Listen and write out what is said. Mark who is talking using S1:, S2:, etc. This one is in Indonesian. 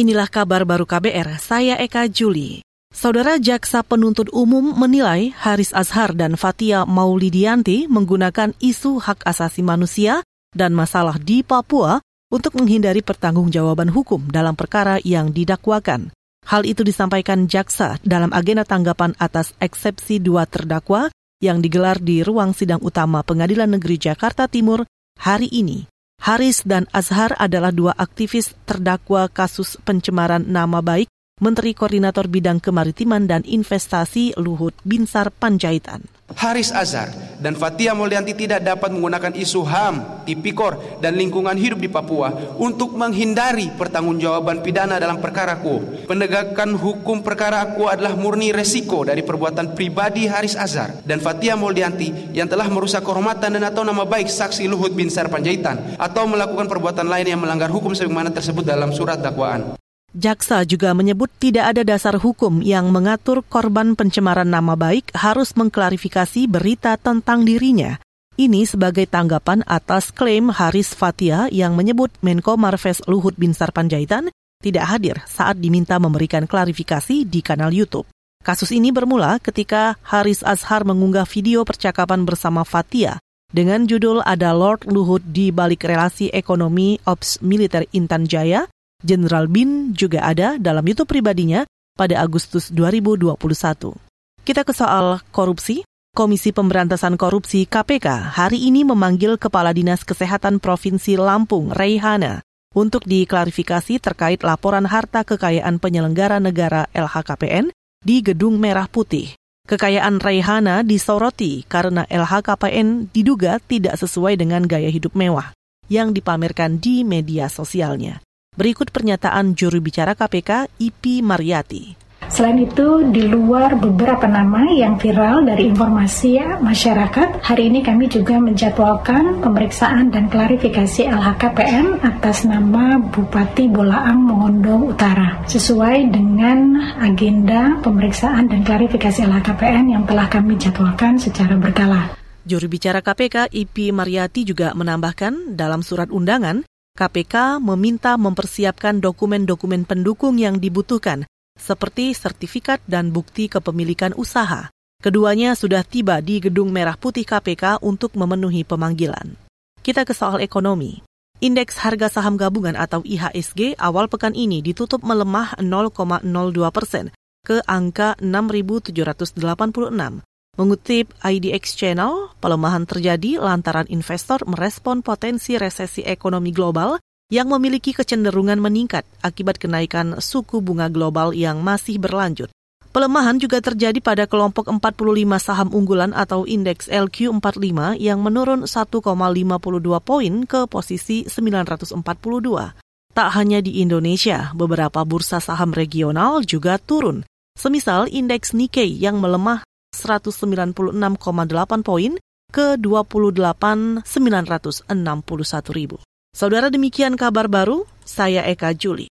S1: Inilah kabar baru KBR, saya Eka Juli. Saudara Jaksa Penuntut Umum menilai Haris Azhar dan Fatia Maulidianti menggunakan isu hak asasi manusia dan masalah di Papua untuk menghindari pertanggungjawaban hukum dalam perkara yang didakwakan. Hal itu disampaikan jaksa dalam agenda tanggapan atas eksepsi dua terdakwa yang digelar di ruang sidang utama Pengadilan Negeri Jakarta Timur hari ini. Haris dan Azhar adalah dua aktivis terdakwa kasus pencemaran nama baik Menteri Koordinator Bidang Kemaritiman dan Investasi Luhut Binsar Panjaitan.
S2: Haris Azhar dan Fatia Mulyanti tidak dapat menggunakan isu HAM, tipikor, dan lingkungan hidup di Papua untuk menghindari pertanggungjawaban pidana dalam perkara aku. Penegakan hukum perkara aku adalah murni resiko dari perbuatan pribadi Haris Azhar dan Fatia Mulyanti yang telah merusak kehormatan dan atau nama baik saksi Luhut Binsar Panjaitan atau melakukan perbuatan lain yang melanggar hukum sebagaimana tersebut dalam surat dakwaan.
S1: Jaksa juga menyebut tidak ada dasar hukum yang mengatur korban pencemaran nama baik harus mengklarifikasi berita tentang dirinya. Ini sebagai tanggapan atas klaim Haris Fatia yang menyebut Menko Marves Luhut Binsar Panjaitan tidak hadir saat diminta memberikan klarifikasi di kanal YouTube. Kasus ini bermula ketika Haris Azhar mengunggah video percakapan bersama Fatia dengan judul Ada Lord Luhut di balik relasi ekonomi Ops Militer Intan Jaya Jenderal Bin juga ada dalam YouTube pribadinya pada Agustus 2021. Kita ke soal korupsi. Komisi Pemberantasan Korupsi KPK hari ini memanggil Kepala Dinas Kesehatan Provinsi Lampung, Reihana, untuk diklarifikasi terkait laporan harta kekayaan penyelenggara negara LHKPN di Gedung Merah Putih. Kekayaan Reihana disoroti karena LHKPN diduga tidak sesuai dengan gaya hidup mewah yang dipamerkan di media sosialnya. Berikut pernyataan juru bicara KPK, Ipi Mariati.
S3: Selain itu, di luar beberapa nama yang viral dari informasi ya, masyarakat, hari ini kami juga menjadwalkan pemeriksaan dan klarifikasi LHKPN atas nama Bupati Bolaang Mongondo Utara, sesuai dengan agenda pemeriksaan dan klarifikasi LHKPN yang telah kami jadwalkan secara berkala.
S1: Juru bicara KPK, Ipi Mariati juga menambahkan dalam surat undangan, KPK meminta mempersiapkan dokumen-dokumen pendukung yang dibutuhkan, seperti sertifikat dan bukti kepemilikan usaha. Keduanya sudah tiba di Gedung Merah Putih KPK untuk memenuhi pemanggilan. Kita ke soal ekonomi. Indeks harga saham gabungan atau IHSG awal pekan ini ditutup melemah 0,02 persen ke angka 6.786. Mengutip IDX Channel, pelemahan terjadi lantaran investor merespon potensi resesi ekonomi global yang memiliki kecenderungan meningkat akibat kenaikan suku bunga global yang masih berlanjut. Pelemahan juga terjadi pada kelompok 45 saham unggulan atau indeks LQ45 yang menurun 1,52 poin ke posisi 942. Tak hanya di Indonesia, beberapa bursa saham regional juga turun. Semisal indeks Nikkei yang melemah 196,8 poin ke 28.961 ribu. Saudara demikian kabar baru, saya Eka Juli.